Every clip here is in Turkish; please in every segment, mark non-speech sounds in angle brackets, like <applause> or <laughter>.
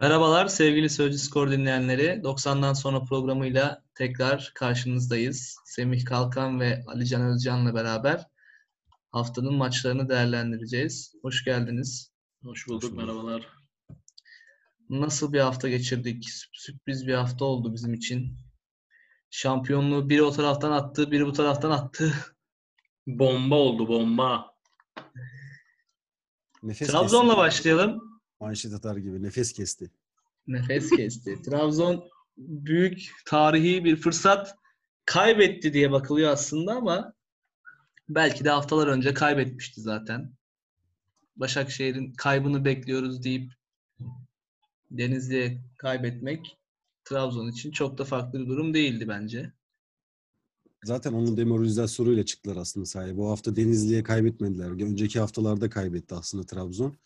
Merhabalar sevgili Sözcü Skor dinleyenleri. 90'dan sonra programıyla tekrar karşınızdayız. Semih Kalkan ve Ali Can Özcan'la beraber haftanın maçlarını değerlendireceğiz. Hoş geldiniz. Hoş bulduk, Hoş bulduk. merhabalar. Nasıl bir hafta geçirdik? Sü- Sürpriz bir hafta oldu bizim için. Şampiyonluğu biri o taraftan attı, biri bu taraftan attı. Bomba oldu, bomba. Nefes Trabzon'la kesti. başlayalım. Manşet atar gibi nefes kesti. Nefes kesti. Trabzon büyük tarihi bir fırsat kaybetti diye bakılıyor aslında ama belki de haftalar önce kaybetmişti zaten. Başakşehir'in kaybını bekliyoruz deyip Denizli'ye kaybetmek Trabzon için çok da farklı bir durum değildi bence. Zaten onun demoralizasyonuyla çıktılar aslında sahaya. Bu hafta Denizli'ye kaybetmediler. Önceki haftalarda kaybetti aslında Trabzon.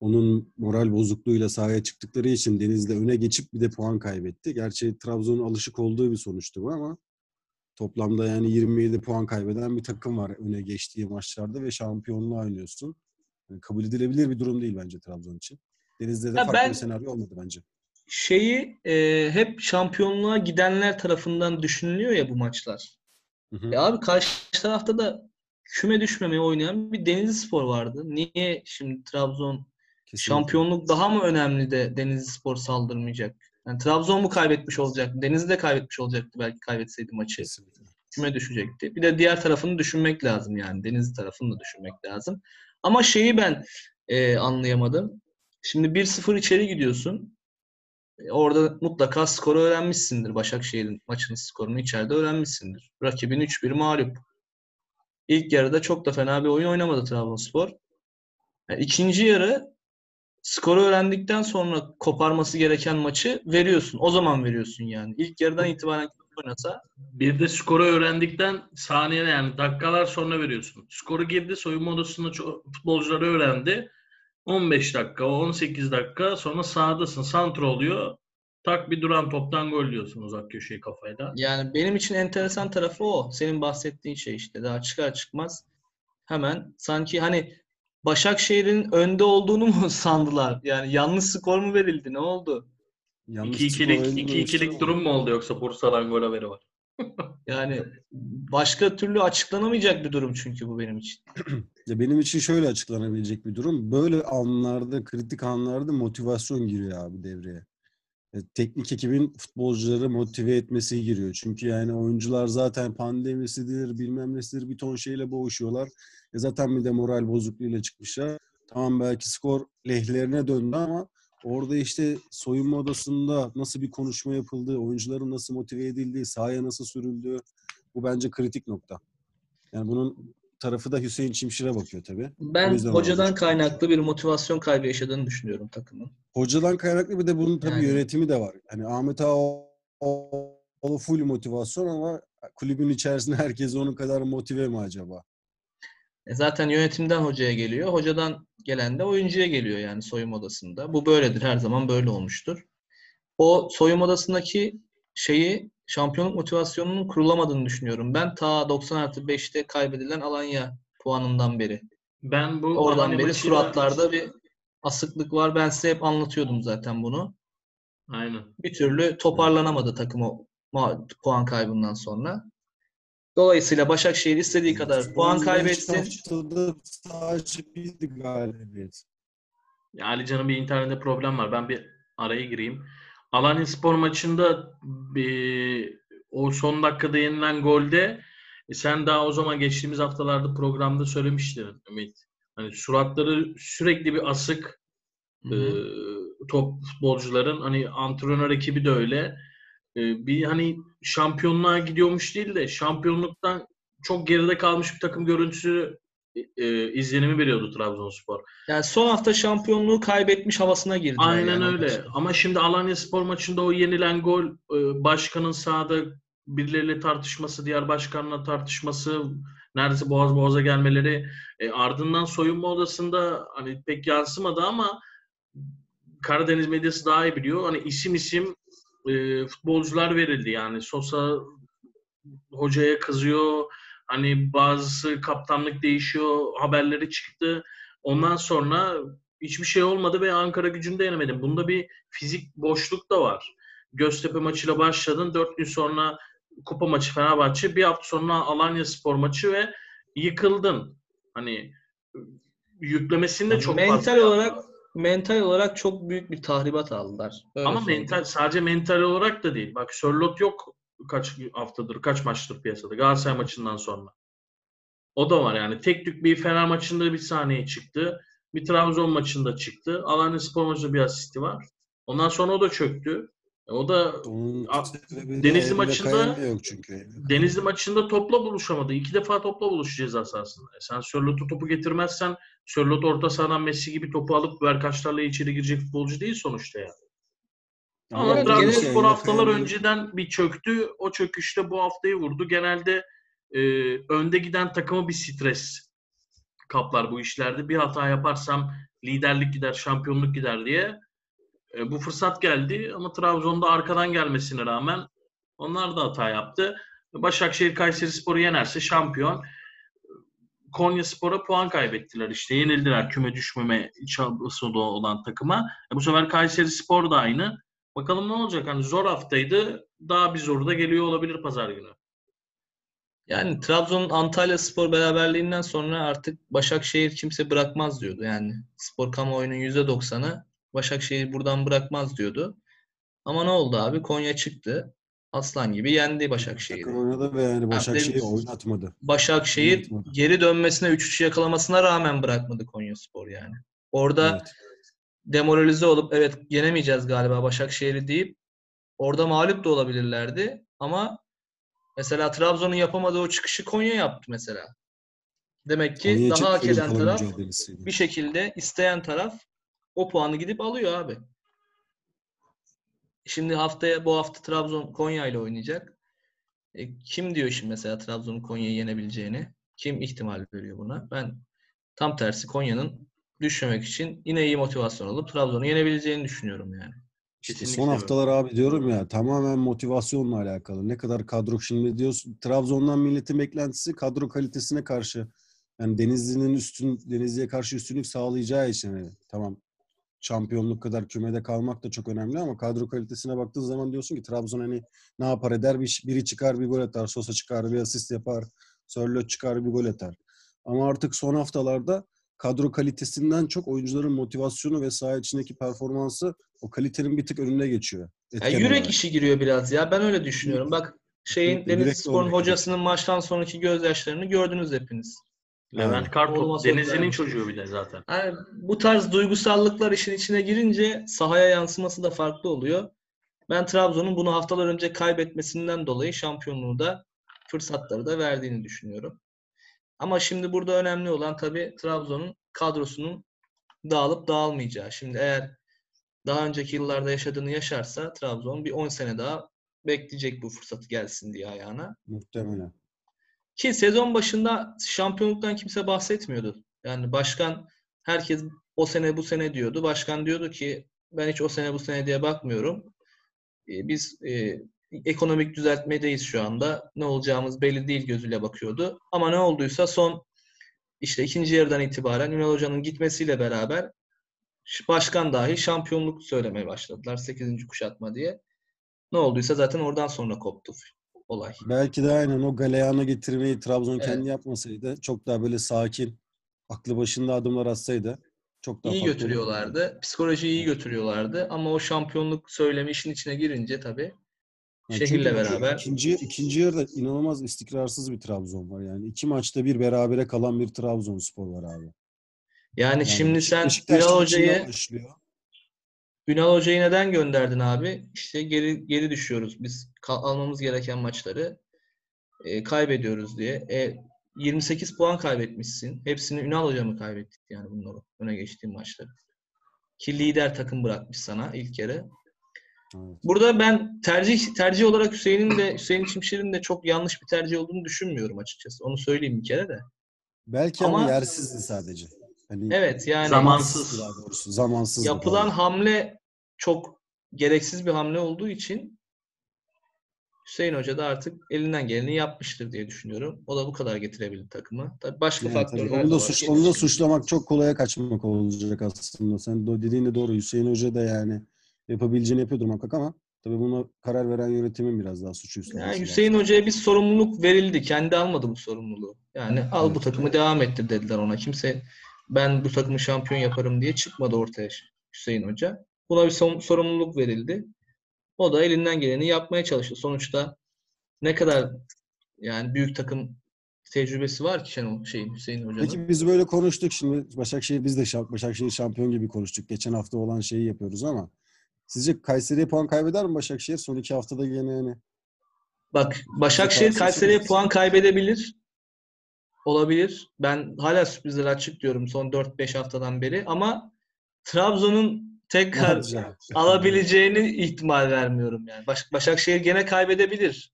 Onun moral bozukluğuyla sahaya çıktıkları için Denizli öne geçip bir de puan kaybetti. Gerçi Trabzon'un alışık olduğu bir sonuçtu bu ama toplamda yani 27 puan kaybeden bir takım var öne geçtiği maçlarda ve şampiyonluğa oynuyorsun. Yani kabul edilebilir bir durum değil bence Trabzon için. Denizli'de de Ya farklı ben- bir senaryo olmadı bence. Şeyi e, hep şampiyonluğa gidenler tarafından düşünülüyor ya bu maçlar. Hı hı. Ya abi karşı tarafta da küme düşmemeye oynayan bir Denizli Spor vardı. Niye şimdi Trabzon Kesinlikle. şampiyonluk daha mı önemli de Denizli Spor saldırmayacak? Yani Trabzon mu kaybetmiş olacak? Denizli de kaybetmiş olacaktı belki kaybetseydi maçı. Kesinlikle. Küme düşecekti. Bir de diğer tarafını düşünmek lazım yani. Denizli tarafını da düşünmek lazım. Ama şeyi ben e, anlayamadım. Şimdi 1-0 içeri gidiyorsun. E, Orada mutlaka skoru öğrenmişsindir. Başakşehir'in maçının skorunu içeride öğrenmişsindir. Rakibin 3-1 mağlup. İlk yarıda çok da fena bir oyun oynamadı Trabzonspor. Yani ikinci yarı skoru öğrendikten sonra koparması gereken maçı veriyorsun. O zaman veriyorsun yani. İlk yarıdan itibaren oynasa Bir de skoru öğrendikten saniye yani dakikalar sonra veriyorsun. Skoru girdi, soyunma odasında futbolcuları öğrendi. 15 dakika, 18 dakika sonra sahadasın. Santro oluyor. Tak bir duran toptan gol diyorsun uzak köşeyi kafayla. yani benim için enteresan tarafı o. Senin bahsettiğin şey işte. Daha çıkar çıkmaz hemen sanki hani Başakşehir'in önde olduğunu mu <laughs> sandılar? Yani yanlış skor mu verildi? Ne oldu? Yanlış 2-2'lik, skor 2-2'lik oyunu durum mu oldu yoksa Bursa'dan gol haberi var? <laughs> Yani başka türlü açıklanamayacak bir durum çünkü bu benim için. <clears throat> Ya benim için şöyle açıklanabilecek bir durum. Böyle anlarda, kritik anlarda motivasyon giriyor abi devreye. E, Teknik ekibin futbolcuları motive etmesi giriyor. Çünkü yani oyuncular zaten pandemisidir, bilmem nesidir bir ton şeyle boğuşuyorlar. E zaten bir de moral bozukluğuyla çıkmışlar. Tamam belki skor lehlerine döndü ama orada işte soyunma odasında nasıl bir konuşma yapıldığı, oyuncuların nasıl motive edildiği, sahaya nasıl sürüldüğü bu bence kritik nokta. Yani bunun tarafı da Hüseyin Çimşir'e bakıyor tabii. Ben hocadan olacak. kaynaklı bir motivasyon kaybı yaşadığını düşünüyorum takımın. Hocadan kaynaklı bir de bunun tabii Yani- yönetimi de var. Hani Ahmet Ağaoğlu full motivasyon ama kulübün içerisinde <laughs> herkes onun kadar motive mi acaba? E zaten yönetimden hocaya geliyor. Hocadan gelen de oyuncuya geliyor yani soyunma odasında. Bu böyledir. Her zaman böyle olmuştur. O soyunma odasındaki şeyi şampiyonluk motivasyonunun kurulamadığını düşünüyorum. Ben ta 90 artı 5'te kaybedilen Alanya puanından beri. Ben bu Oradan Alanya beri suratlarda bir asıklık var. Ben size hep anlatıyordum zaten bunu. Aynen. Bir türlü toparlanamadı takım o puan kaybından sonra. Dolayısıyla Başakşehir istediği kadar puan kaybetsin. sadece bir galibiyet. Ya Ali Can'ın bir internette problem var. Ben bir araya gireyim. Alanya Spor maçında bir, o son dakikada yenilen golde e, sen daha o zaman geçtiğimiz haftalarda programda söylemiştin Ümit. Hani suratları sürekli bir asık Hı e, hı. top futbolcuların hani antrenör ekibi de öyle. E, bir hani şampiyonluğa gidiyormuş değil de şampiyonluktan çok geride kalmış bir takım görüntüsü e, izlenimi veriyordu Trabzonspor. Yani son hafta şampiyonluğu kaybetmiş havasına girdi. Aynen öyle. Ama şimdi Alanya Spor maçında o yenilen gol e, başkanın sahada birileriyle tartışması, diğer başkanla tartışması, neredeyse boğaz boğaza gelmeleri e, ardından soyunma odasında hani pek yansımadı ama Karadeniz medyası daha iyi biliyor. Hani isim isim e, futbolcular verildi yani. Sosa hocaya kızıyor. Hani bazısı kaptanlık değişiyor haberleri çıktı. Ondan sonra hiçbir şey olmadı ve Ankara gücünü de yenemedin. Bunda bir fizik boşluk da var. Göztepe maçıyla başladın. Dört gün sonra kupa maçı Fenerbahçe. Bir hafta sonra Alanya spor maçı ve yıkıldın. Hani yüklemesini de çok mental fazla olarak. Mental olarak çok büyük bir tahribat aldılar. Öyle Ama söyleyeyim. mental sadece mental olarak da değil. Bak Sörlot yok kaç haftadır, kaç maçtır piyasada. Galatasaray maçından sonra. O da var yani. Tek tük bir Fener maçında bir sahneye çıktı. Bir Trabzon maçında çıktı. Alanya Spor maçında bir asisti var. Ondan sonra o da çöktü. E, O da A- Denizli maçında- yok çünkü. Denizli maçında topla buluşamadı. İki defa topla buluşacağız aslında. E sen Sörlot'u topu getirmezsen Sörlot orta sahadan Messi gibi topu alıp Verkaçlarla içeri girecek futbolcu değil sonuçta ya. Ama Evet, Trabzonspor haftalar Kaya'nın- önceden bir çöktü. O çöküşte bu haftayı vurdu. Genelde e, önde giden takımı bir stres kaplar bu işlerde. Bir hata yaparsam liderlik gider, şampiyonluk gider diye. E, bu fırsat geldi ama Trabzon'da arkadan gelmesine rağmen onlar da hata yaptı. Başakşehir Kayserispor'u yenerse şampiyon. Konya Spor'a puan kaybettiler işte. Yenildiler küme düşmeme çabası olan takıma. E, bu sefer Kayseri Spor da aynı. Bakalım ne olacak? Hani zor haftaydı. Daha bir zoru da geliyor olabilir pazar günü. Yani Trabzon'un Antalya Spor beraberliğinden sonra artık Başakşehir kimse bırakmaz diyordu. Yani spor kamuoyunun %90'ı Başakşehir buradan bırakmaz diyordu. Ama ne oldu abi? Konya çıktı. Aslan gibi yendi Başakşehir'i. Oynadı ve yani Başakşehir'i oynatmadı. Başakşehir Oynatmadı. geri dönmesine 3-3 yakalamasına rağmen bırakmadı Konya Spor yani. Orada Evet. demoralize olup evet yenemeyeceğiz galiba Başakşehir'i deyip orada mağlup da olabilirlerdi. Ama mesela Trabzon'un yapamadığı o çıkışı Konya yaptı mesela. Demek ki Konya'ya daha hak eden taraf bir şekilde isteyen taraf o puanı gidip alıyor abi. Şimdi haftaya bu hafta Trabzon Konya ile oynayacak. E, kim diyor şimdi mesela Trabzon'un Konya'yı yenebileceğini? Kim ihtimal veriyor buna? Ben tam tersi Konya'nın düşmemek için yine iyi motivasyon alıp Trabzon'u yenebileceğini düşünüyorum yani. İşte Kesinlikle son öyle. haftalar abi diyorum ya tamamen motivasyonla alakalı. Ne kadar kadro şimdi diyorsun Trabzon'dan milletin beklentisi kadro kalitesine karşı yani Denizli'nin üstün Denizli'ye karşı üstünlük sağlayacağı için hani tamam şampiyonluk kadar kümede kalmak da çok önemli ama kadro kalitesine baktığın zaman diyorsun ki Trabzon hani ne yapar eder bir, biri çıkar bir gol atar Sosa çıkar bir asist yapar Sörloth çıkar bir gol atar. Ama artık son haftalarda kadro kalitesinden çok oyuncuların motivasyonu ve saha içindeki performansı o kalitenin bir tık önüne geçiyor. Ya yürek olarak. işi giriyor biraz ya. Ben öyle düşünüyorum. Bak şeyin Kesinlikle, Denizli yürek de Spor'un hocasının maçtan sonraki gözyaşlarını gördünüz hepiniz. Levent. Kartop. Denizli'nin çocuğu bir de zaten. Yani bu tarz duygusallıklar işin içine girince sahaya yansıması da farklı oluyor. Ben Trabzon'un bunu haftalar önce kaybetmesinden dolayı şampiyonluğu da fırsatları da verdiğini düşünüyorum. Ama şimdi burada önemli olan tabii Trabzon'un kadrosunun dağılıp dağılmayacağı. Şimdi eğer daha önceki yıllarda yaşadığını yaşarsa Trabzon bir 10 sene daha bekleyecek bu fırsatı gelsin diye ayağına. Muhtemelen. Ki sezon başında şampiyonluktan kimse bahsetmiyordu. Yani başkan herkes o sene bu sene diyordu. Başkan diyordu ki ben hiç o sene bu sene diye bakmıyorum. E, Biz e, ekonomik düzeltmedeyiz şu anda. Ne olacağımız belli değil gözüyle bakıyordu. Ama ne olduysa son işte ikinci yarıdan itibaren Ünal Hoca'nın gitmesiyle beraber başkan dahi şampiyonluk söylemeye başladılar. 8. kuşatma diye. Ne olduysa zaten oradan sonra koptu olay. Belki de aynen o galeyana getirmeyi Trabzon Evet. kendi yapmasaydı çok daha böyle sakin, aklı başında adımlar atsaydı çok daha İyi götürüyorlardı. Psikolojiyi iyi götürüyorlardı. Ama o şampiyonluk söylemi işin içine girince tabii Yani şehirle beraber ikinci, ikinci yarıda inanılmaz istikrarsız bir Trabzon var yani. iki maçta bir berabere kalan bir Trabzonspor var abi. yani, Yani şimdi sen maçından Hoca'yı. Ünal Hoca'yı neden gönderdin abi? İşte geri geri düşüyoruz. Biz almamız gereken maçları e, kaybediyoruz diye. E, 28 puan kaybetmişsin. Hepsini Ünal Hoca mı kaybettik yani bunları öne geçtiğim maçları? Ki lider takım bırakmış sana ilk kere. Evet. Burada ben tercih tercih olarak Hüseyin'in de Hüseyin Çimşir'in de çok yanlış bir tercih olduğunu düşünmüyorum açıkçası. Onu söyleyeyim bir kere de. Belki ama, Ama- yersizdi sadece. Hani Evet yani Zamansız. doğrusu zamansız. yapılan hamle çok gereksiz bir hamle olduğu için Hüseyin Hoca da artık elinden geleni yapmıştır diye düşünüyorum. O da bu kadar getirebildi takımı. Tabii başka Yani faktörler tabii onu da, var. suç, onu da suçlamak çok kolaya kaçmak olacak aslında. Sen de dediğin de doğru. Hüseyin Hoca da yani yapabileceğini yapıyordur muhakkak ama tabii buna karar veren yönetimin biraz daha suçu üstlenmesi Yani. Hüseyin Hoca'ya bir sorumluluk verildi. Kendi almadı bu sorumluluğu. Yani al bu Evet. takımı devam ettir dediler ona. Kimse ben bu takımı şampiyon yaparım diye çıkmadı ortaya Hüseyin Hoca. Buna bir sorumluluk verildi. O da elinden geleni yapmaya çalıştı. Sonuçta ne kadar yani büyük takım tecrübesi var ki Şenol şeyin Hüseyin Hoca'nın. Peki biz böyle konuştuk şimdi Başakşehir biz de şa- Başakşehir şampiyon gibi konuştuk. Geçen hafta olan şeyi yapıyoruz ama sizce Kayseri'ye puan kaybeder mi Başakşehir? Son iki haftada yine yani Bak Başakşehir Kayseri'ye puan kaybedebilir. Olabilir. Ben hala sürprizler açık diyorum son 4-5 haftadan beri ama Trabzon'un tekrar yapacak? alabileceğini ihtimal vermiyorum yani. Baş- Başakşehir gene kaybedebilir.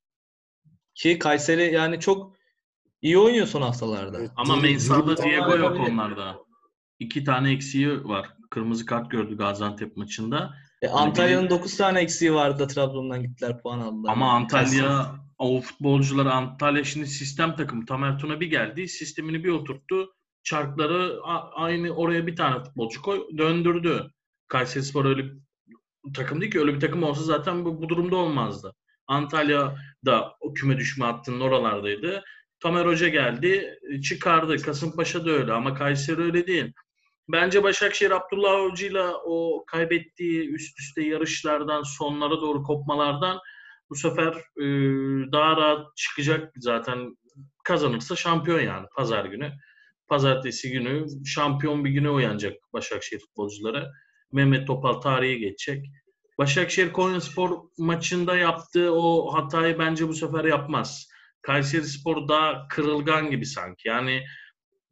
Ki Kayseri yani çok iyi oynuyor son haftalarda. Evet. Ama Mensah'da Diego yok onlarda. İki tane eksiği var. Kırmızı kart gördü Gaziantep maçında. E, Antalya'nın 9 tane eksiği vardı da Trabzon'dan gittiler puan aldılar. Ama Antalya o futbolcular Antalya şimdi sistem takımı. Tamer Tuna bir geldi. Sistemini bir oturttu. Çarkları aynı oraya bir tane futbolcu koy döndürdü. Kayserispor öyle bir takım değil ki. Öyle bir takım olsa zaten bu, bu durumda olmazdı. Antalya da o küme düşme hattının oralardaydı. Tamer Hoca geldi, çıkardı. Kasımpaşa da öyle ama Kayseri öyle değil. Bence Başakşehir Abdullah Avcı'yla o kaybettiği üst üste yarışlardan, sonlara doğru kopmalardan bu sefer e, daha rahat çıkacak zaten kazanırsa şampiyon yani pazar günü. Pazartesi günü şampiyon bir güne uyanacak Başakşehir futbolcuları. Mehmet Topal tarihe geçecek. Başakşehir Konyaspor maçında yaptığı o hatayı bence bu sefer yapmaz. Kayseri Spor daha kırılgan gibi sanki. Yani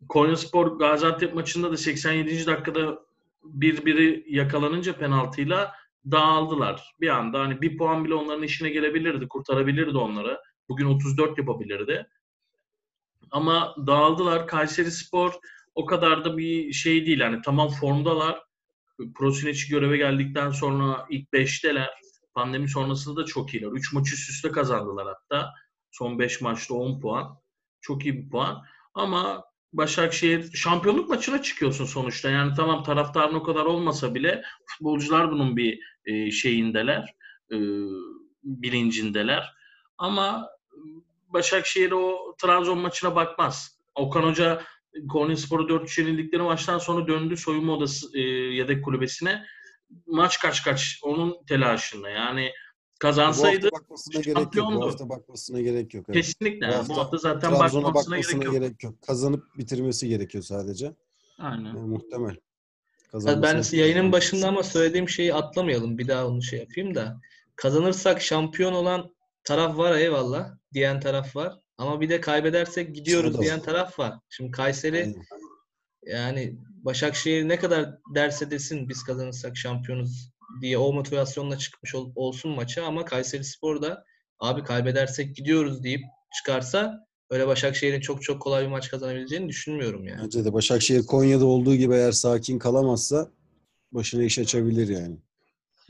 Konyaspor Gaziantep maçında da 87. dakikada birbiri yakalanınca penaltıyla dağıldılar. Bir anda hani bir puan bile onların işine gelebilirdi, kurtarabilirdi onları. Bugün 34 yapabilirdi. Ama dağıldılar. Kayseri Spor o kadar da bir şey değil. Yani tamam formdalar. Prosinic göreve geldikten sonra ilk 5'teler. Pandemi sonrasında da çok iyiler. 3 maç üst üste kazandılar hatta. Son 5 maçta 10 puan. Çok iyi bir puan. Ama Başakşehir şampiyonluk maçına çıkıyorsun sonuçta. Yani tamam taraftarın o kadar olmasa bile futbolcular bunun bir e, şeyindeler. E, bilincindeler. Ama Başakşehir o Trabzon maçına bakmaz. Okan Hoca Konyaspor'u 4-3 yenildikleri maçtan sonra döndü soyunma odası e, yedek kulübesine. Maç kaç kaç onun telaşında. Yani Bu kazansaydı hafta bakmasına gerek yok. Bu hafta bakmasına gerek yok. Evet. kesinlikle. Bu hafta Bu hafta zaten bakmasına bakmasına gerek yok. gerek yok. Kazanıp bitirmesi gerekiyor sadece. Aynen. Yani muhtemel. Ben Kazanması- yayının başında ama söylediğim şeyi atlamayalım. Bir daha onu şey yapayım da. Kazanırsak şampiyon olan taraf var eyvallah. Diyen taraf var. Ama bir de kaybedersek gidiyoruz O da var. diyen taraf var. Şimdi Kayseri Aynen. yani Başakşehir ne kadar derse desin biz kazanırsak şampiyonuz diye o motivasyonla çıkmış ol- olsun maça ama Kayseri Spor da abi kaybedersek gidiyoruz deyip çıkarsa öyle Başakşehir'in çok çok kolay bir maç kazanabileceğini düşünmüyorum yani. Bence de Başakşehir Konya'da olduğu gibi eğer sakin kalamazsa başına iş açabilir yani.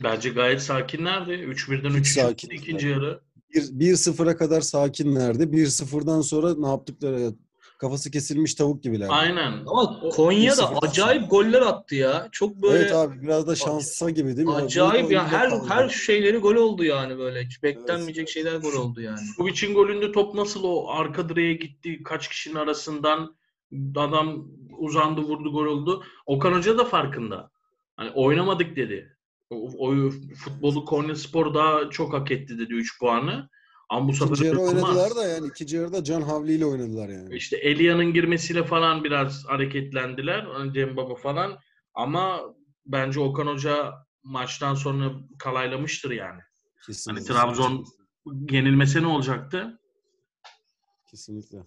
Bence gayet sakinlerdi. 3-1'den Hiç 3 sakin ikinci yarı. 1-0'a kadar sakinlerdi. 1-0'dan sonra ne yaptıkları kafası kesilmiş tavuk gibilerdi. Aynen. Ama O- Konya da 1-0'dan acayip goller attı ya. Çok böyle Evet abi biraz da şansa gibi değil mi? acayip ya her kaldı. her şeyleri gol oldu yani böyle. Hiç beklenmeyecek şeyler gol oldu yani. Suvic'in golünde top nasıl o arka direğe gitti kaç kişinin arasından adam uzandı vurdu gol oldu. Okan Hoca da farkında. Hani oynamadık dedi. O, o futbolu Konyaspor daha çok hak etti dedi 3 puanı. Ama bu İkinci sefer yarı oynadılar da yani ikinci yarıda Can Havli ile oynadılar yani. İşte Elia'nın girmesiyle falan biraz hareketlendiler. Cem Baba falan. Ama bence Okan Hoca maçtan sonra kalaylamıştır yani. Kesinlikle. Hani Trabzon yenilmese ne olacaktı? Kesinlikle.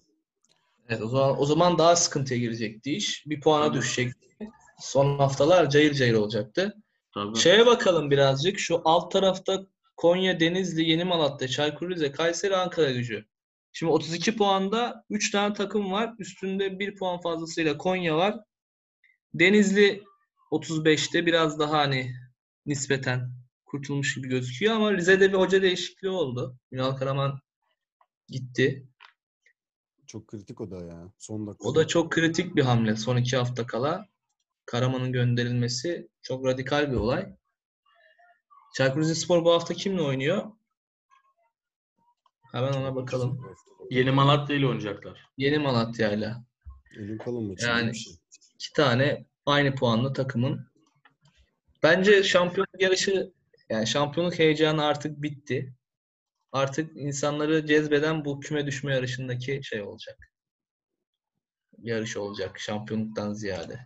Evet, o zaman o zaman daha sıkıntıya girecekti iş. Bir puana Tabii. düşecekti. Son haftalar cayır cayır olacaktı. Tabii. Şeye bakalım birazcık. Şu alt tarafta Konya, Denizli, Yeni Malatya, Çaykur Rize, Kayseri, Ankara gücü. Şimdi 32 puanda 3 tane takım var. Üstünde 1 puan fazlasıyla Konya var. Denizli 35'te biraz daha hani nispeten kurtulmuş gibi gözüküyor ama Rize'de bir hoca değişikliği oldu. Ünal Karaman gitti. Çok kritik o da ya. Son dakika. O da çok kritik bir hamle. Son iki hafta kala Karaman'ın gönderilmesi çok radikal bir olay. Çaykur Rizespor bu hafta kimle oynuyor? Hemen ona bakalım. Yeni Malatya ile oynayacaklar. Yeni kalın maçı. Yani- şey. İki tane aynı puanlı takımın. Bence şampiyonluk yarışı yani şampiyonluk heyecanı artık bitti. Artık insanları cezbeden bu küme düşme yarışındaki şey olacak. Yarış olacak şampiyonluktan ziyade.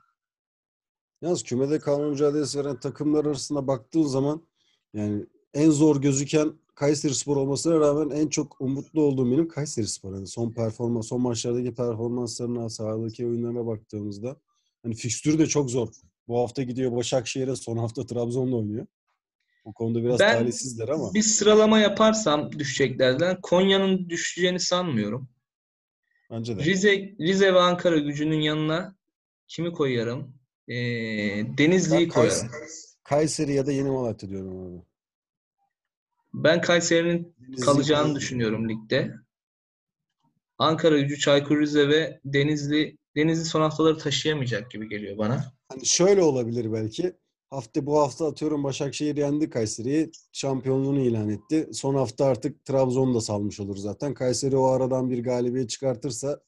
Yalnız kümede kalma mücadelesi veren takımlar arasında baktığın zaman yani en zor gözüken Kayseri Spor olmasına rağmen en çok umutlu olduğum benim Kayseri Spor. Yani son performans, son maçlardaki performanslarına, sahadaki oyunlarına baktığımızda hani fikstürü de çok zor. Bu hafta gidiyor Başakşehir'e, son hafta Trabzon'la oynuyor. O konuda biraz Ben- talihsizler ama Bir sıralama yaparsam düşeceklerden Konya'nın düşeceğini sanmıyorum. bence de. Rize Rize ve Ankara gücünün yanına kimi koyarım? Ee, Denizli'yi koyarım. Kayseri, ya da Yeni Malatya diyorum abi. Ben Kayseri'nin Denizli- kalacağını düşünüyorum ligde. Ankara gücü, Çaykur Rize ve Denizli Denizli son haftaları taşıyamayacak gibi geliyor bana. Hani şöyle olabilir belki. Hafta bu hafta atıyorum Başakşehir yendi Kayseri'yi. Şampiyonluğunu ilan etti. Son hafta artık Trabzon'u da salmış olur zaten. Kayseri o aradan bir galibiyet çıkartırsa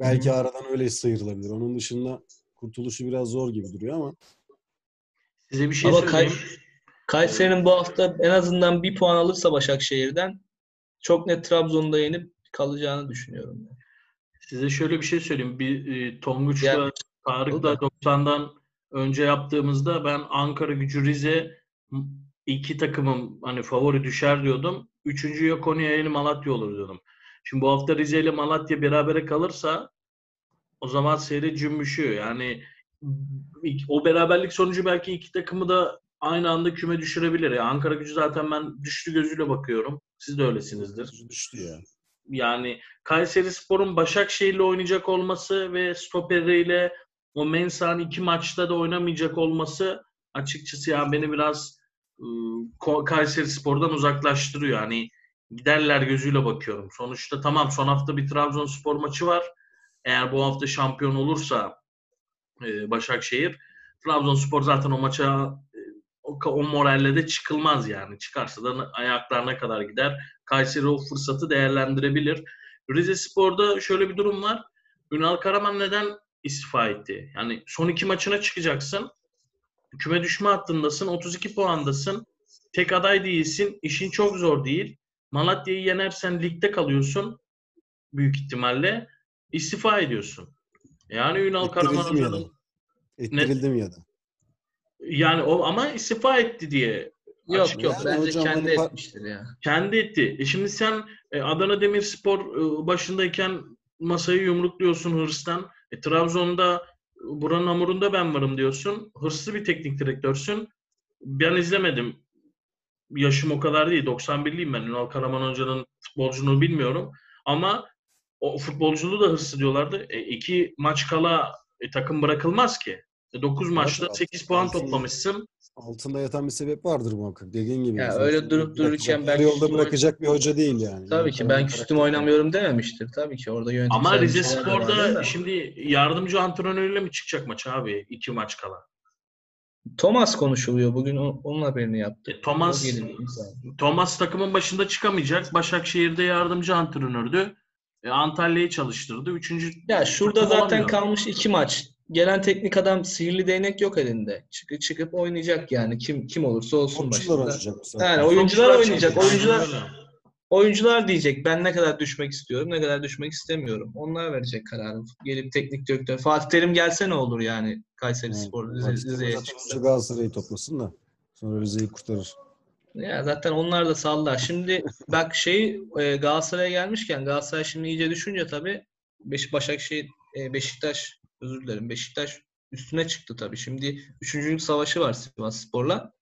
belki aradan öyle sıyrılabilir. Onun dışında kurtuluşu biraz zor gibi duruyor ama Size bir şey Ama söyleyeyim. Kay- Kayseri'nin bu hafta en azından bir puan alırsa Başakşehir'den çok net Trabzon'da yenip kalacağını düşünüyorum. ben. Size şöyle bir şey söyleyeyim. Bir e, Tonguç'la Ya- Tarık'la 90'dan önce yaptığımızda ben Ankara Gücü Rize iki takımım hani favori düşer diyordum. Üçüncüye Konya Yeni Malatya olur diyordum. Şimdi bu hafta Rize ile Malatya berabere kalırsa o zaman seri cümbüşüyor. Yani o beraberlik sonucu belki iki takımı da aynı anda küme düşürebilir. Yani Ankara Gücü zaten ben düştü gözüyle bakıyorum. Siz de öylesinizdir. düştü ya. Yani Kayseri Spor'un Başakşehir'le oynayacak olması ve stoperiyle o Mensah'ın iki maçta da oynamayacak olması açıkçası yani beni biraz ıı, Kayseri Spor'dan uzaklaştırıyor. Hani giderler gözüyle bakıyorum. Sonuçta tamam son hafta bir Trabzonspor maçı var. Eğer bu hafta şampiyon olursa e, Başakşehir Trabzonspor zaten o maça e, o, o moralle de çıkılmaz yani. Çıkarsa da ayaklarına kadar gider. Kayseri o fırsatı değerlendirebilir. Rize Spor'da şöyle bir durum var. Ünal Karaman neden istifa etti? Yani son iki maçına çıkacaksın. Küme düşme hattındasın. 32 puandasın. Tek aday değilsin. İşin çok zor değil. Malatya'yı yenersen ligde kalıyorsun. Büyük ihtimalle. İstifa ediyorsun. Yani Ünal Karaman? Hoca'nın Ettirildi mi ya da? yani o ama istifa etti diye Yok Açık- yok Yani bence hocam kendi hani etmiştir ya. kendi etti. E şimdi sen e, Adana Demirspor e, başındayken masayı yumrukluyorsun hırstan. E, Trabzon'da buranın hamurunda ben varım diyorsun. Hırslı bir teknik direktörsün. Ben izlemedim. Yaşım o kadar değil. 91'liyim ben. Ünal Karaman Hoca'nın futbolculuğunu bilmiyorum. Ama o futbolculuğu da hırslı diyorlardı. E, iki maç kala e, takım bırakılmaz ki. E, 9 maçta altı- 8 puan toplamışsın. Altında yatan bir sebep vardır muhakkak. Dediğin gibi. Ya öyle durup dururken ben yolda bırakacak bir hoca değil yani. Tabii ki ben küstüm oynamıyorum dememiştir. Tabii ki orada yönetimsel Ama Rize Spor'da da. şimdi yardımcı antrenörüyle mi çıkacak maç abi? iki maç kala. Thomas konuşuluyor. Bugün onun haberini yaptı. E, Thomas. Thomas takımın başında çıkamayacak. Başakşehir'de yardımcı antrenördü. E, Antalya'yı çalıştırdı. Üçüncü Ya şurada zaten olamıyor. kalmış iki maç. Gelen teknik adam sihirli değnek yok elinde. Çıkıp çıkıp oynayacak yani. Kim kim olursa olsun Topçular başında. oynayacak bu sefer. Yani oyuncular oynayacak. çıkacak. Oyuncular Aynen öyle. oyuncular diyecek ben ne kadar düşmek istiyorum, ne kadar düşmek istemiyorum. Onlar verecek kararı. Gelip teknik direktör Fatih Terim gelse ne olur yani Kayseri Yani, Spor Rize, Rize'ye zaten çıksa. önce Galatasaray'ı toplasın da sonra Rize'yi kurtarır. Ya zaten onlar da sallar. Şimdi bak şey e, Galatasaray'a gelmişken Galatasaray şimdi iyice düşünce tabii Beş, Başakşehir e, Beşiktaş özür dilerim Beşiktaş üstüne çıktı tabii. Şimdi üçüncülük savaşı var Sivas Spor'la.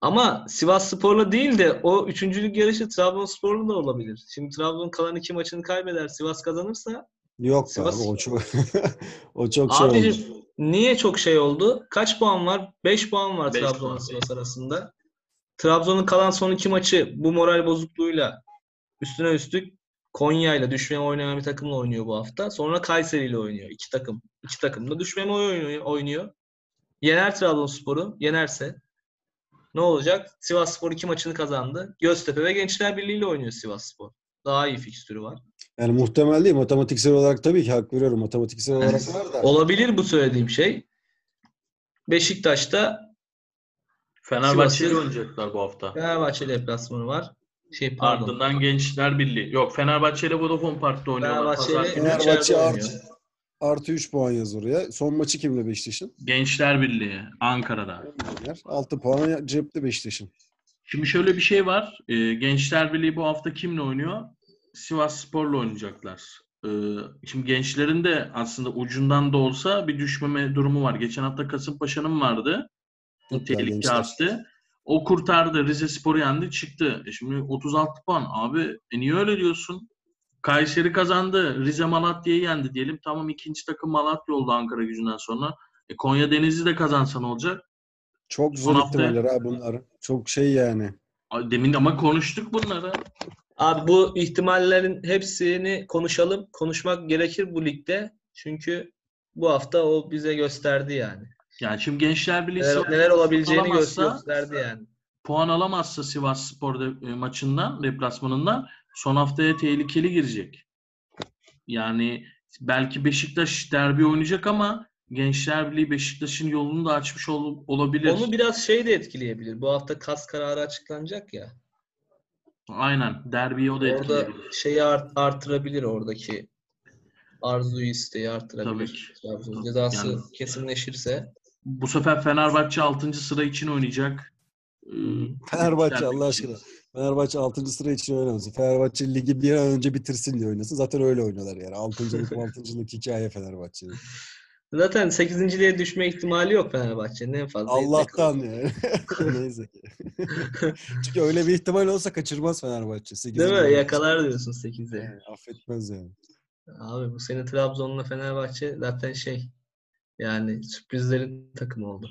Ama Sivas Spor'la değil de o üçüncülük yarışı Trabzonspor'la da olabilir. Şimdi Trabzon kalan iki maçını kaybeder. Sivas kazanırsa Yok Sivas- abi o çok <laughs> o çok şey oldu. Abicim niye çok şey oldu? Kaç puan var? 5 puan var Trabzon'la. Sivas arasında. Trabzon'un kalan son iki maçı bu moral bozukluğuyla üstüne üstlük Konya'yla düşmeye oynayan bir takımla oynuyor bu hafta. Sonra Kayseri ile oynuyor. İki takım. İki takım da düşmeme oynuyor. oynuyor. Yener Trabzonspor'u. Yenerse ne olacak? Sivasspor iki maçını kazandı. Göztepe ve Gençler Birliği ile oynuyor Sivasspor. Daha iyi fikstürü var. Yani muhtemel değil. Matematiksel olarak tabii ki hak veriyorum. Matematiksel olarak var da. Olabilir bu söylediğim şey. Beşiktaş'ta Fenerbahçe ile Sivas'ı- oynayacaklar bu hafta. Fenerbahçe deplasmanı var. Şey pardon. Ardından Gençler Birliği. Yok Fenerbahçe ile Vodafone Park'ta oynuyorlar. Fenerbahçe. Fenerbahçe artı, artı 3 puan yaz oraya. Son maçı kimle Beşiktaş'ın? Gençler Birliği Ankara'da. 6 puan cepte Beşiktaş'ın. Şimdi şöyle bir şey var. Ee, Gençler Birliği bu hafta kimle oynuyor? Sivas Spor'la oynayacaklar. Ee, şimdi gençlerin de aslında ucundan da olsa bir düşmeme durumu var. Geçen hafta Kasımpaşa'nın vardı. Güzel Tehlike attı. O kurtardı. Rize Spor'u yendi çıktı. E şimdi 36 puan. Abi e niye öyle diyorsun? Kayseri kazandı. Rize Malatya'yı yendi diyelim. Tamam ikinci takım Malatya oldu Ankara gücünden sonra. E Konya Denizli de kazansa ne olacak? Çok Son zor hafta- ihtimaller ha bunlar. Çok şey yani. Demin ama konuştuk bunları. Abi bu ihtimallerin hepsini konuşalım. Konuşmak gerekir bu ligde. Çünkü bu hafta o bize gösterdi yani. Yani şimdi Gençler Birliği Neler, neler olabileceğini gösterdi yani. puan alamazsa Sivas Spor e, maçından, deplasmanından son haftaya tehlikeli girecek. Yani belki Beşiktaş derbi oynayacak ama Gençler Birliği Beşiktaş'ın yolunu da açmış ol- olabilir. Onu biraz şey de etkileyebilir. Bu hafta kas kararı açıklanacak ya. Aynen. Derbiyi o da Orada etkileyebilir. şeyi art- artırabilir oradaki arzuyu isteği Tabii artırabilir. ki. Trabzon cezası Yani- kesinleşirse. Bu sefer Fenerbahçe 6. sıra için oynayacak. Ee, Fenerbahçe Allah aşkına. Fenerbahçe 6. sıra için oynamasın. Fenerbahçe ligi bir an önce bitirsin diye oynasın. Zaten öyle oynuyorlar yani. 6. 6. <laughs> hikaye Fenerbahçe'nin. Zaten 8.liğe düşme ihtimali yok Fenerbahçe'nin en fazla. Allah'tan yani. <laughs> Neyse ki. <laughs> Çünkü öyle bir ihtimal olsa kaçırmaz Fenerbahçe. 8. Değil mi? oynaması. Yakalar diyorsun 8'e. Yani affetmez yani. Abi bu sene Trabzon'la Fenerbahçe zaten şey yani sürprizlerin takımı oldu.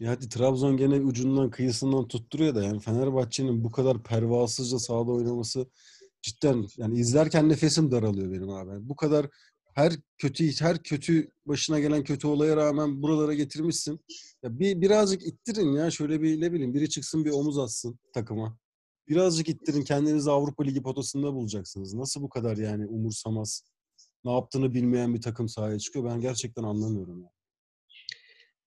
Ya hadi Trabzon gene ucundan kıyısından tutturuyor da yani Fenerbahçe'nin bu kadar pervasızca sahada oynaması cidden yani izlerken nefesim daralıyor benim abi. Bu kadar her kötü her kötü başına gelen kötü olaya rağmen buralara getirmişsin. Ya bir birazcık ittirin ya şöyle bir ne bileyim biri çıksın bir omuz atsın takıma. Birazcık ittirin kendinizi Avrupa Ligi potasında bulacaksınız. Nasıl bu kadar yani umursamaz, ne yaptığını bilmeyen bir takım sahaya çıkıyor ben gerçekten anlamıyorum ya.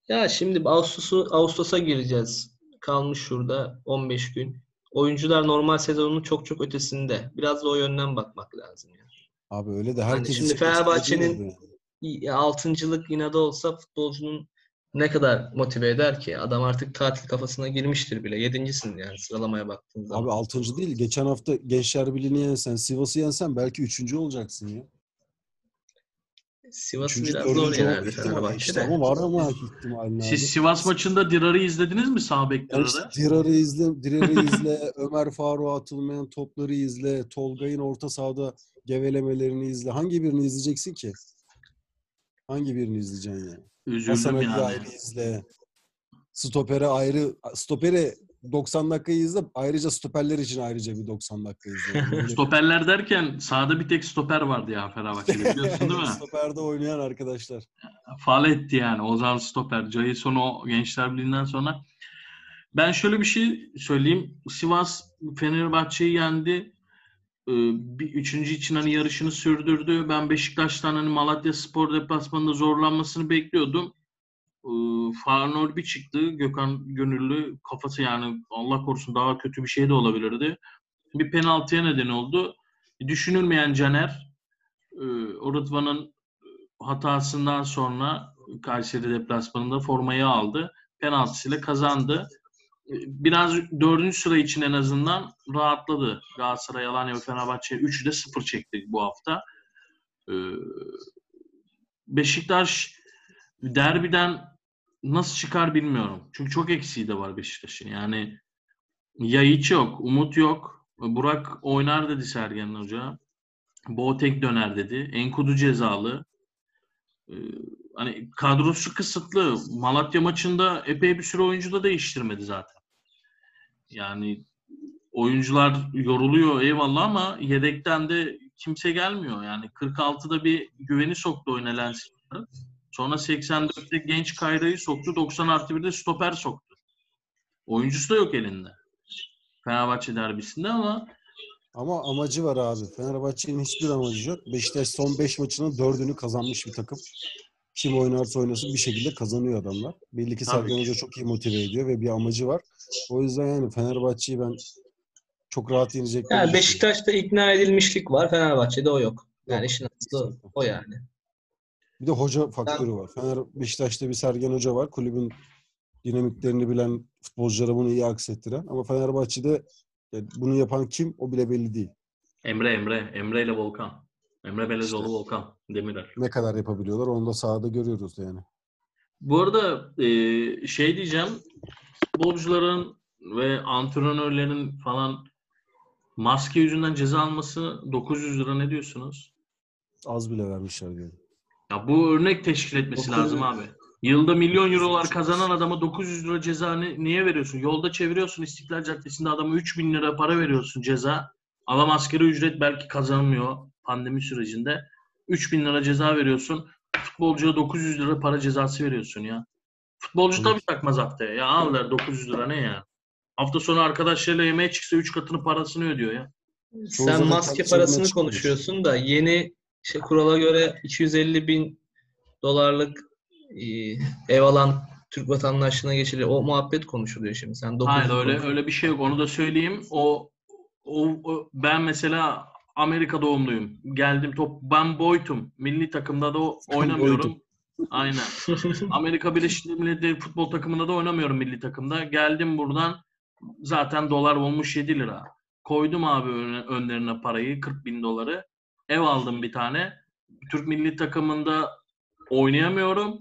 Ya şimdi Ağustos'u Ağustos'a gireceğiz. Kalmış şurada 15 gün. Oyuncular normal sezonun çok çok ötesinde. Biraz da o yönden bakmak lazım yani. Abi öyle de herkes şimdi için Fenerbahçe'nin- yani. Altıncılık inadı olsa futbolcunun ne kadar motive eder ki? Adam artık tatil kafasına girmiştir bile. Yedincisin yani sıralamaya baktığın zaman. Abi 6. değil. Geçen hafta Gençler Birliği'ni yensen, Sivas'ı yensen belki 3. olacaksın ya. Sivas'ı biraz zor Fenerbahçe'de. işte ama var ama ihtimalin abi. Siz Sivas maçında Dirar'ı izlediniz mi sağ bekleri Yani de? işte Dirar'ı izle, Dirar'ı izle, <laughs> Ömer Faruk'a atılmayan topları izle, Tolga'nın orta sahada gevelemelerini izle. Hangi birini izleyeceksin ki? Hangi birini izleyeceksin yani? Hasan Üzüldüm yani. ayrı izle. Stopere ayrı, stopere 90 dakikayı izle. Ayrıca stoperler için ayrıca bir 90 dakika izle. Yani böyle- Stoperler derken sahada bir tek stoper vardı ya Fenerbahçe'de biliyorsun değil mi? <laughs> Stoperde oynayan arkadaşlar. Faal etti yani Ozan Stoper. Jason o Gençler Birliği'nden sonra. Ben şöyle bir şey söyleyeyim. Sivas Fenerbahçe'yi yendi. Ee, Bir üçüncü için hani yarışını sürdürdü. Ben Beşiktaş'tan hani Malatya Spor deplasmanında zorlanmasını bekliyordum. Farnol bir çıktı. Gökhan Gönüllü kafası yani Allah korusun daha kötü bir şey de olabilirdi. Bir penaltıya neden oldu. Düşünülmeyen Caner e, Rıdvan'ın hatasından sonra Kayseri deplasmanında formayı aldı. Penaltısıyla kazandı. E, Biraz dördüncü sıra için en azından rahatladı. Galatasaray, Alanya ve Fenerbahçe 3'ü de 0 çekti bu hafta. E, Beşiktaş derbiden nasıl çıkar bilmiyorum. Çünkü çok eksiği de var Beşiktaş'ın. Yani ya hiç yok, Umut yok. Burak oynar dedi Sergen Hoca. Boateng döner dedi. Enkudu cezalı. Ee, hani kadrosu kısıtlı. Malatya maçında epey bir süre oyuncu da değiştirmedi zaten. Yani oyuncular yoruluyor eyvallah ama yedekten de kimse gelmiyor. Yani 46'da bir güveni soktu oyuna Lens. Sonra 84'te genç Kayra'yı soktu. 90 artı 1'de stoper soktu. Oyuncusu da yok elinde. Fenerbahçe derbisinde ama Ama amacı var abi. Fenerbahçe'nin hiçbir amacı yok. Beşiktaş son 5 maçının 4'ünü kazanmış bir takım. Kim oynarsa oynasın bir şekilde kazanıyor adamlar. Belli ki Sergen. Hoca çok iyi motive ediyor ve bir amacı var. O yüzden yani Fenerbahçe'yi ben çok rahat yeneceklerini Yani düşünüyorum. Beşiktaş'ta ikna edilmişlik var. Fenerbahçe'de o yok. Yani işin aslı o yani. Bir de hoca faktörü var. Fener Beşiktaş'ta bir Sergen Hoca var. Kulübün dinamiklerini bilen futbolculara bunu iyi aksettiren. Ama Fenerbahçe'de yani bunu yapan kim o bile belli değil. Emre Emre. Emre ile Volkan. Emre Belezoğlu İşte. Volkan Demirel. Ne kadar yapabiliyorlar onu da sahada görüyoruz yani. Bu arada e, şey diyeceğim. Futbolcuların ve antrenörlerin falan maske yüzünden ceza alması 900 lira ne diyorsunuz? Az bile vermişler diyor. Ya bu örnek teşkil etmesi 900 lazım abi. Yılda milyon eurolar kazanan adama 900 lira ceza ni- niye veriyorsun? Yolda çeviriyorsun İstiklal Caddesi'nde adama 3000 lira para veriyorsun ceza. Adam askeri ücret belki kazanmıyor pandemi sürecinde. 3000 lira ceza veriyorsun. Futbolcuya 900 lira para cezası veriyorsun ya. Futbolcu tabii takmaz haftaya. Ya al der 900 lira ne ya? Hafta sonu arkadaşlarıyla yemeğe çıksa 3 katını parasını ödüyor ya. Çoğu Sen zaman maske parasını çıkmıyor. konuşuyorsun da yeni şey, kurala göre 250 bin dolarlık e, ev alan Türk vatandaşlığına geçiliyor. O muhabbet konuşuluyor şimdi. Sen 900 Hayır öyle konuşuyorsun. öyle bir şey yok. Onu da söyleyeyim. O, o, o- ben mesela Amerika doğumluyum. Geldim top ben boytum. Milli takımda da <laughs> oynamıyorum. Boytum. Aynen. Amerika Birleşik Devletleri futbol takımında da oynamıyorum milli takımda. Geldim buradan zaten dolar olmuş 7 lira. Koydum abi önlerine parayı 40 bin doları. Ev aldım bir tane. Türk milli takımında oynayamıyorum.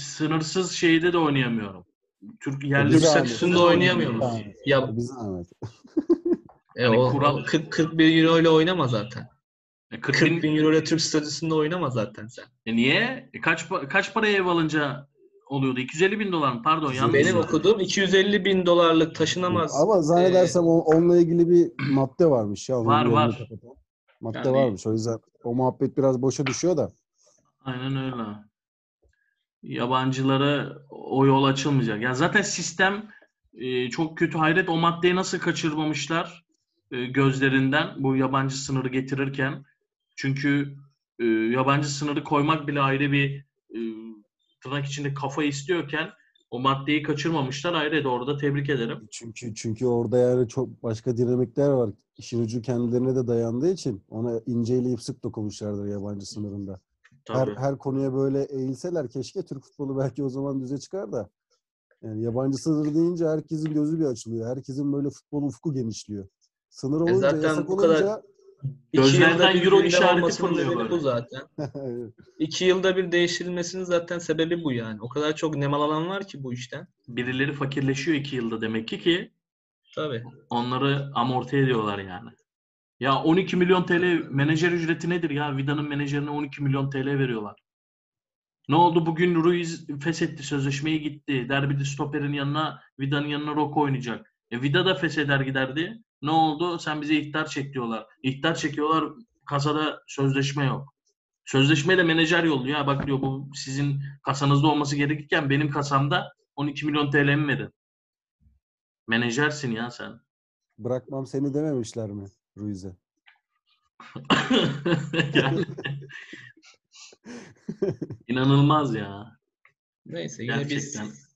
Sınırsız şeyde de oynayamıyorum. Türk yerli Biz Türk abi, statüsünde biz oynayamıyor abi. musun? Yani, Ya Biz Ahmet. <laughs> e, Hani o, kural- o 40, 41 euro ile oynama zaten. E, 40 40 bin, bin euro ile Türk statüsünde oynama zaten sen. E niye? E kaç kaç paraya ev alınca oluyordu? 250 bin dolar mı? Pardon yanlış. Benim söyledim. okuduğum 250 bin dolarlık taşınamaz. Ama zannedersem o- onunla ilgili bir <clears throat> madde varmış ya. Var, var. kapatan. Madde Yani- varmış. O yüzden o muhabbet biraz boşa düşüyor da. Aynen öyle. Yabancılara o yol açılmayacak. Ya zaten sistem e, çok kötü. Hayret o maddeyi nasıl kaçırmamışlar e, gözlerinden bu yabancı sınırı getirirken. Çünkü e, yabancı sınırı koymak bile ayrı bir e, tırnak içinde kafa istiyorken o maddeyi kaçırmamışlar. Hayret orada tebrik ederim. Çünkü çünkü orada yani çok başka dinamikler var. İşin ucu kendilerine de dayandığı için ona inceleyip sık dokunmuşlardır yabancı sınırında. Her, Tabii. her konuya böyle eğilseler keşke Türk futbolu belki o zaman düze çıkar da. Yani yabancı sınır deyince herkesin gözü bir açılıyor. Herkesin böyle futbol ufku genişliyor. Sınır olunca, zaten yasak bu kadar- olunca İki yılda bir euro işareti fırlıyor böyle. bu zaten. <laughs> İki yılda bir değiştirilmesinin zaten sebebi bu yani. O kadar çok nemalanan var ki bu işten. Birileri fakirleşiyor iki yılda demek ki ki Tabii. onları amorti ediyorlar yani. Ya 12 milyon TL menajer ücreti nedir ya? Vida'nın menajerine 12 milyon TL veriyorlar. Ne oldu bugün Ruiz feshetti sözleşmeyi gitti. Derbide stoperin yanına Vida'nın yanına Roko oynayacak. E Vida da fesheder giderdi. Ne oldu? Sen bize ihtar çek diyorlar. İhtar çekiyorlar. Kasada sözleşme yok. Sözleşmeyle menajer yolluyor. Ya bak diyor bu sizin kasanızda olması gerekirken benim kasamda 12 milyon TL mi verin? Menajersin ya sen. bırakmam seni dememişler mi Ruiz'e? <laughs> Yani inanılmaz ya. Neyse yine Gerçekten. biz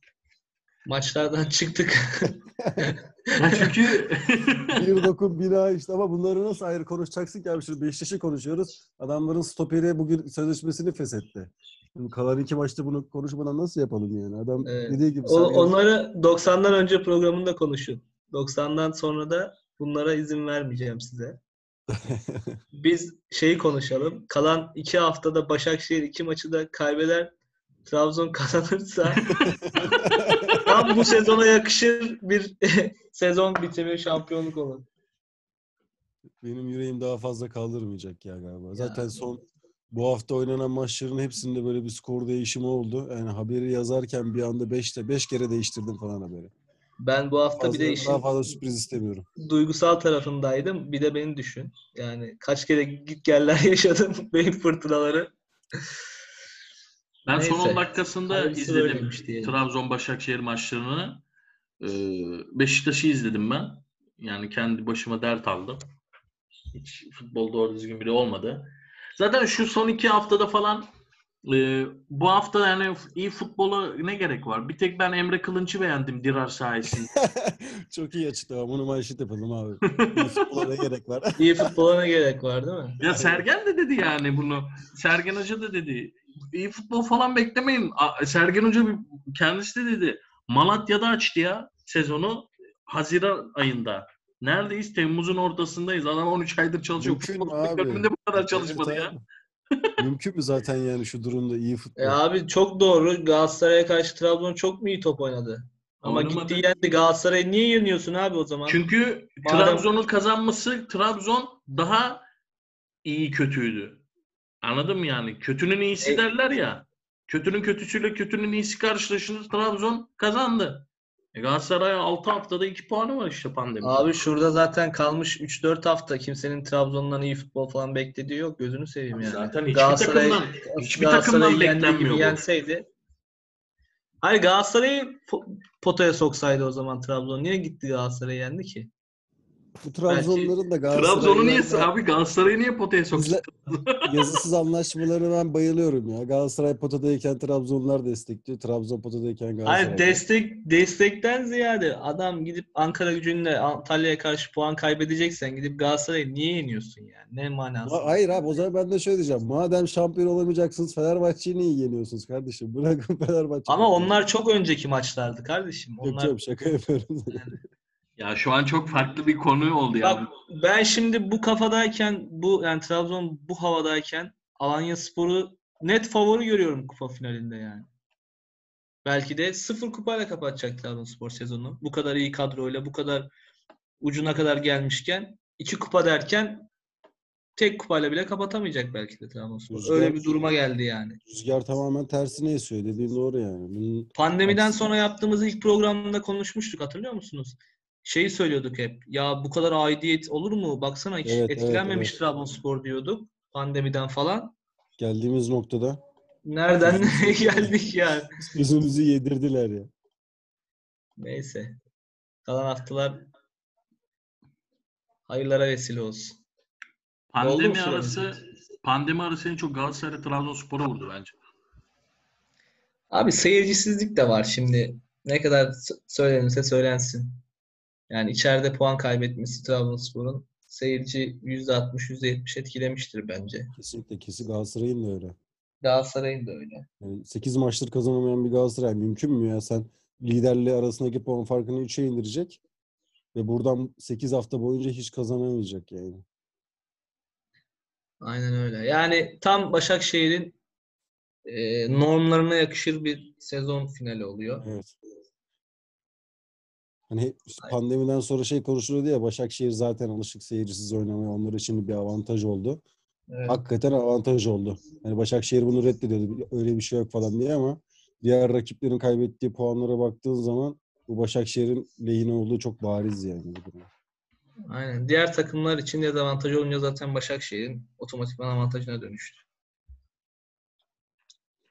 maçlardan çıktık. <laughs> Ya çünkü <laughs> bir dokun bina işte ama bunları nasıl ayrı konuşacaksın ki abi şimdi Beşiktaş'ı konuşuyoruz. Adamların stoperi bugün sözleşmesini feshetti. Şimdi kalan iki maçta bunu konuşmadan nasıl yapalım yani? Adam Evet. dediği gibi O, onları 90'dan önce programında konuşun. 90'dan sonra da bunlara izin vermeyeceğim size. <laughs> Biz şeyi konuşalım. Kalan iki haftada Başakşehir iki maçı da kaybeder. Trabzon kazanırsa tam bu sezona yakışır bir <laughs> sezon bitimi şampiyonluk olur. Benim yüreğim daha fazla kaldırmayacak ya galiba. Zaten son bu hafta oynanan maçların hepsinde böyle bir skor değişimi oldu. Yani haberi yazarken bir anda 5'te 5 kere değiştirdim falan haberi. Ben bu hafta bir de Fazla, işin daha fazla sürpriz istemiyorum. duygusal tarafındaydım. Bir de beni düşün. Yani kaç kere git geller <laughs> yaşadım. Beyin fırtınaları. Ben son Neyse. 10 dakikasında Hayırlısı izledim. Trabzon-Başakşehir maçlarını. Ee, Beşiktaş'ı izledim ben. Yani kendi başıma dert aldım. Hiç futbol doğru düzgün bile olmadı. Zaten şu son iki haftada falan e, bu hafta yani iyi futbola ne gerek var? Bir tek ben Emre Kılınç'ı beğendim Dirar sayesinde. <laughs> Çok iyi açıklama. Bunu manşet yapalım abi. Bir futbola ne gerek var? <laughs> İyi futbola ne gerek var değil mi? ya Sergen de dedi yani bunu. Sergen Hoca da dedi. İyi futbol falan beklemeyin. Sergen Hoca bir- kendisi de dedi. Malatya'da açtı ya sezonu Haziran ayında. Neredeyiz? Temmuz'un ortasındayız. Adam 13 aydır çalışıyor. Mümkün mü Futbol abi? bu kadar Evet çalışmadı ya. abi. Mümkün mü zaten yani şu durumda iyi futbol? E abi çok doğru. Galatasaray'a karşı Trabzon çok mu iyi top oynadı? Ama Oynamadı. gitti yendi. Galatasaray'ı niye yeniyorsun abi o zaman? Çünkü Madem- Trabzon'un kazanması Trabzon daha iyi kötüydü. Anladın mı yani? Kötünün iyisi E- derler ya. Kötünün kötüsüyle kötünün iyisi karşılaşınca Trabzon kazandı. E Galatasaray 6 haftada 2 puanı var işte pandemi. Abi şurada zaten kalmış 3-4 hafta kimsenin Trabzon'dan iyi futbol falan beklediği yok. Gözünü seveyim yani. Zaten hiçbir Galatasaray- takımdan hiçbir takımdan beklenmiyor yenseydi. Hayır Galatasaray'ı po- potaya soksaydı o zaman Trabzon. Niye gitti Galatasaray'ı yendi ki? Bu Trabzonların da Trabzon'u niye Galatasaray'la abi Galatasaray'ı niye potaya soktu? İzle- <laughs> yazısız anlaşmalarına ben bayılıyorum ya. Galatasaray potadayken Trabzonlar destekliyor. Trabzon potadayken Galatasaray. Hayır destek destekten ziyade adam gidip Ankara gücünde Antalya'ya karşı puan kaybedeceksen gidip Galatasaray'ı niye yeniyorsun yani? Ne manası? Ma- Hayır abi o zaman ben de şöyle diyeceğim. Madem şampiyon olamayacaksınız Fenerbahçe'yi niye yeniyorsunuz kardeşim? <laughs> Bırakın Fenerbahçe. Ama onlar çok önceki maçlardı kardeşim. Yok Onlar canım şaka yapıyorum. <laughs> Ya şu an çok farklı bir konu oldu ya. Bak ben şimdi bu kafadayken bu yani Trabzon bu havadayken Alanya Spor'u net favori görüyorum kupa finalinde yani. Belki de sıfır kupayla kapatacak Trabzonspor sezonu. Bu kadar iyi kadroyla, bu kadar ucuna kadar gelmişken iki kupa derken tek kupayla bile kapatamayacak belki de Trabzonspor. Rüzgar- Öyle bir duruma geldi yani. Rüzgar tamamen tersine esiyor. Dediğin doğru yani. Bunun Pandemiden sonra yaptığımız ilk programda konuşmuştuk hatırlıyor musunuz? Şeyi söylüyorduk hep. Ya bu kadar aidiyet olur mu? Baksana hiç Evet, evet, etkilenmemiş evet. Trabzonspor diyorduk pandemiden falan. geldiğimiz noktada Nereden nereye <laughs> <laughs> geldik yani? gözümüzü yedirdiler ya. Neyse. Kalan haftalar hayırlara vesile olsun. Oldu mu Pandemi süremiz? arası pandemi arası en çok Galatasaray Trabzonspor'a vurdu bence. Abi seyircisizlik de var şimdi. Ne kadar s- söylenirse söylensin. Yani içeride puan kaybetmesi Trabzonspor'un seyirci %60, %70 etkilemiştir bence. Kesinlikle kesin Galatasaray'ın da öyle. Galatasaray'ın da öyle. Yani 8 maçtır kazanamayan bir Galatasaray mümkün mü ya? Sen liderle arasındaki puan farkını 3'e indirecek ve buradan 8 hafta boyunca hiç kazanamayacak yani. Aynen öyle. Yani tam Başakşehir'in e, normlarına yakışır bir sezon finali oluyor. Evet. Hani pandemiden sonra şey konuşuluyordu ya Başakşehir zaten alışık seyircisiz oynamaya onlar için bir avantaj oldu. Evet. Hakikaten avantaj oldu. Yani Başakşehir bunu reddediyordu. Öyle bir şey yok falan diye ama diğer rakiplerin kaybettiği puanlara baktığın zaman bu Başakşehir'in lehine olduğu çok bariz yani. Aynen. Diğer takımlar için dezavantaj olunca zaten Başakşehir'in otomatikman avantajına dönüştü.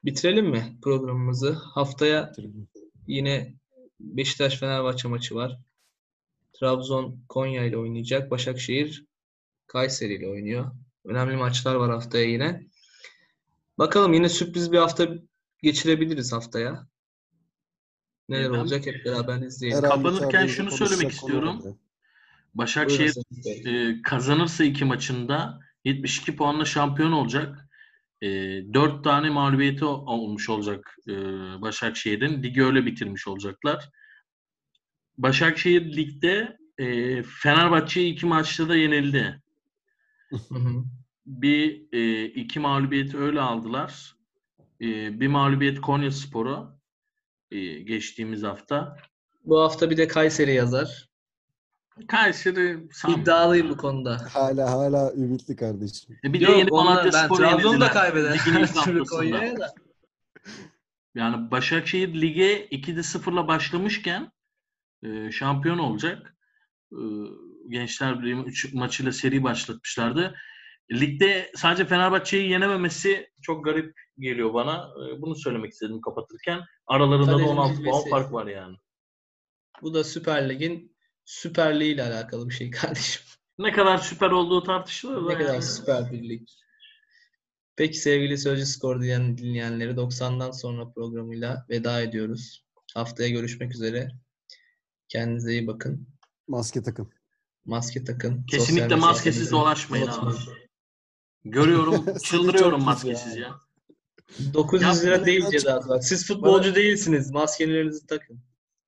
Bitirelim mi programımızı? Haftaya yine Beşiktaş Fenerbahçe maçı var. Trabzon Konya ile oynayacak. Başakşehir Kayseri ile oynuyor. Önemli maçlar var haftaya yine. Bakalım yine sürpriz bir hafta geçirebiliriz haftaya. Neler Ben- olacak hep beraber izleyelim. Kapanırken şunu söylemek istiyorum. Başakşehir e, kazanırsa iki maçında 72 puanla şampiyon olacak. E, 4 tane mağlubiyeti olmuş olacak e, Başakşehir'in. Ligi öyle bitirmiş olacaklar. Başakşehir ligde e, Fenerbahçe'yi iki maçta da yenildi. Bir e, iki mağlubiyeti öyle aldılar. E, bir mağlubiyet Konya Sporu e, geçtiğimiz hafta. Bu hafta bir de Kayseri yazar. Kayseri sanmıyorum. İddialıyım bu konuda. Hala hala ümitli kardeşim. E, bir de Yok, yeni Malatya ben Spor'u da yenildiler. kaybeder. Ligin ilk haftasında. <laughs> Da. Yani Başakşehir lige 2'de 0'la başlamışken e, şampiyon olacak. E, Gençler Birliği üç maçıyla seri başlatmışlardı. Ligde sadece Fenerbahçe'yi yenememesi çok garip geliyor bana. E, bunu söylemek istedim kapatırken. Aralarında da Kaderin 16 puan fark var yani. Bu da Süper Lig'in süperliği ile alakalı bir şey <laughs> kardeşim. Ne kadar süper olduğu tartışılır. Ne kadar yani. süper bir lig. Peki sevgili Sözcü Skor diyen dinleyenleri 90'dan sonra programıyla veda ediyoruz. Haftaya görüşmek üzere. Kendinize iyi bakın. Maske takın. Maske takın. Kesinlikle sosyal maskesiz dolaşmayın abi. Görüyorum, <laughs> çıldırıyorum maskesiz güzel. ya. 900 lira Ya, değil cezası. Siz futbolcu değilsiniz. Maskelerinizi takın.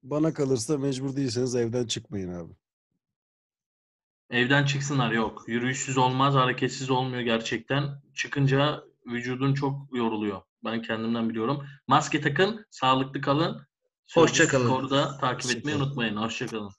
Bana kalırsa mecbur değilseniz evden çıkmayın abi. Evden çıksınlar yok. Yürüyüşsüz olmaz, hareketsiz olmuyor gerçekten. Çıkınca vücudun çok yoruluyor. Ben kendimden biliyorum. Maske takın, sağlıklı kalın. Hoşça kalın. Sözcü Skor'da takip Hoşça etmeyi kalın. unutmayın. Hoşça kalın.